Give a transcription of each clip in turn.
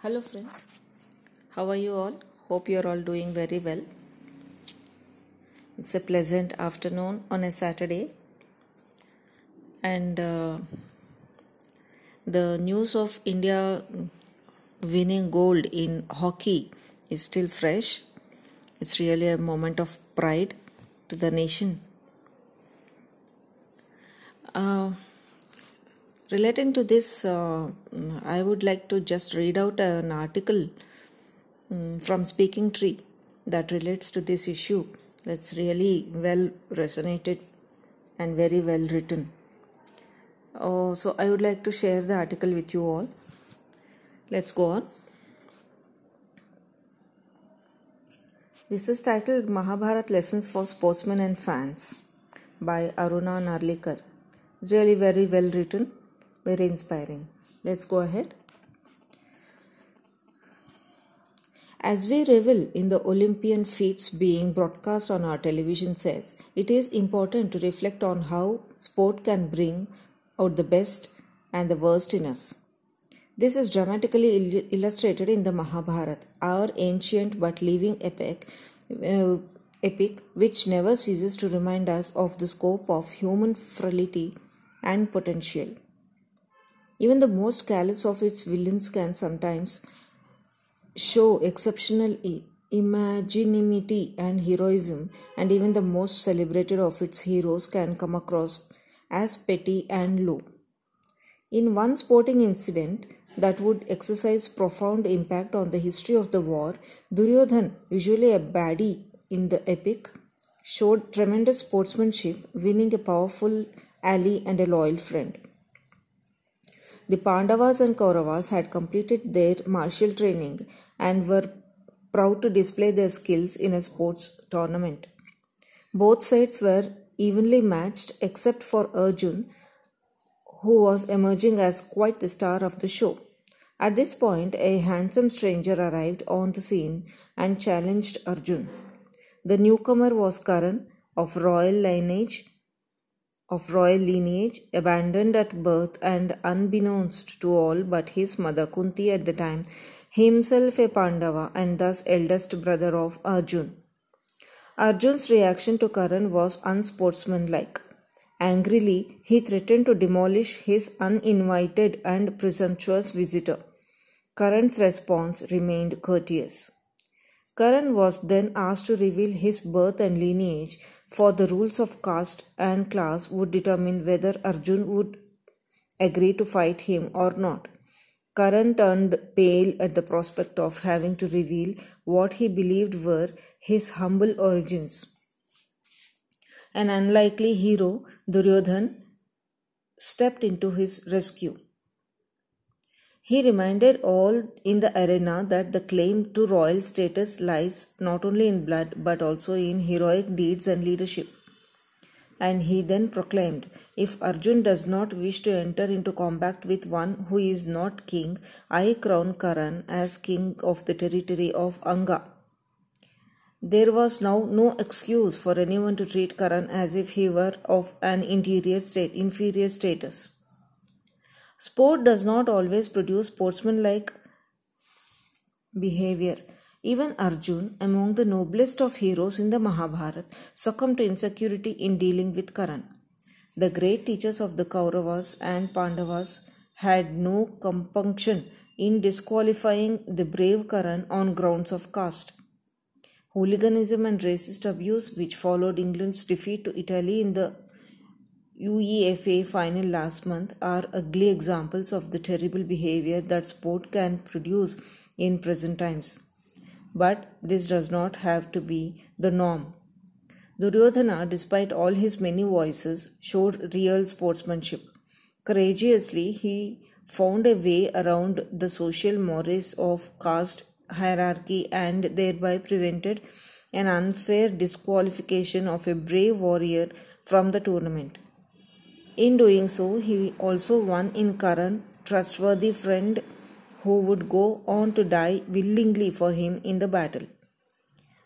Hello, friends. How are you all? Hope you are all doing very well. It's a pleasant afternoon on a Saturday, and uh, the news of India winning gold in hockey is still fresh. It's really a moment of pride to the nation. Uh, relating to this, uh, I would like to just read out an article um, from Speaking Tree that relates to this issue. That's really well resonated and very well written. Uh, so, I would like to share the article with you all. Let's go on. This is titled Mahabharat Lessons for Sportsmen and Fans by Aruna Narlikar. It's really very well written, very inspiring. Let's go ahead. As we revel in the Olympian feats being broadcast on our television sets, it is important to reflect on how sport can bring out the best and the worst in us. This is dramatically il- illustrated in the Mahabharata, our ancient but living epic, uh, epic which never ceases to remind us of the scope of human frailty and potential. Even the most callous of its villains can sometimes show exceptional i- imagination and heroism, and even the most celebrated of its heroes can come across as petty and low. In one sporting incident that would exercise profound impact on the history of the war, Duryodhan, usually a baddie in the epic, showed tremendous sportsmanship, winning a powerful ally and a loyal friend. The Pandavas and Kauravas had completed their martial training and were proud to display their skills in a sports tournament. Both sides were evenly matched except for Arjun, who was emerging as quite the star of the show. At this point, a handsome stranger arrived on the scene and challenged Arjun. The newcomer was Karan of royal lineage of royal lineage, abandoned at birth and unbeknownst to all but his mother Kunti at the time, himself a Pandava and thus eldest brother of Arjun. Arjun's reaction to Karan was unsportsmanlike. Angrily, he threatened to demolish his uninvited and presumptuous visitor. Karan's response remained courteous. Karan was then asked to reveal his birth and lineage, for the rules of caste and class would determine whether Arjun would agree to fight him or not. Karan turned pale at the prospect of having to reveal what he believed were his humble origins. An unlikely hero, Duryodhan, stepped into his rescue. He reminded all in the arena that the claim to royal status lies not only in blood but also in heroic deeds and leadership. And he then proclaimed, If Arjun does not wish to enter into combat with one who is not king, I crown Karan as king of the territory of Anga. There was now no excuse for anyone to treat Karan as if he were of an interior state, inferior status. Sport does not always produce sportsmanlike behavior. Even Arjun, among the noblest of heroes in the Mahabharata, succumbed to insecurity in dealing with Karan. The great teachers of the Kauravas and Pandavas had no compunction in disqualifying the brave Karan on grounds of caste. Hooliganism and racist abuse, which followed England's defeat to Italy in the UEFA final last month, are ugly examples of the terrible behavior that sport can produce in present times. But this does not have to be the norm. Duryodhana, despite all his many voices, showed real sportsmanship. Courageously, he found a way around the social mores of caste hierarchy and thereby prevented an unfair disqualification of a brave warrior from the tournament. In doing so, he also won in Karan trustworthy friend who would go on to die willingly for him in the battle.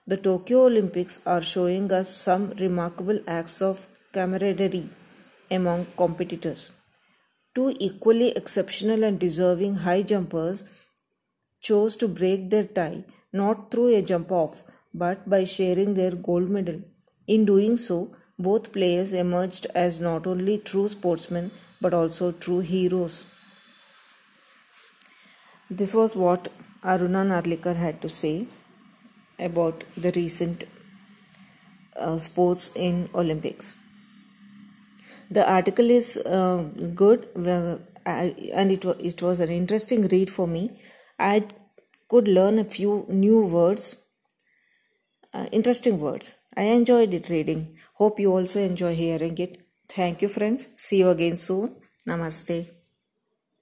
The Tokyo Olympics are showing us some remarkable acts of camaraderie among competitors. Two equally exceptional and deserving high jumpers chose to break their tie not through a jump off but by sharing their gold medal. In doing so, both players emerged as not only true sportsmen but also true heroes. This was what Aruna Narlikar had to say about the recent uh, sports in Olympics. The article is uh, good and it, it was an interesting read for me. I could learn a few new words, uh, interesting words. I enjoyed it reading. Hope you also enjoy hearing it. Thank you, friends. See you again soon. Namaste.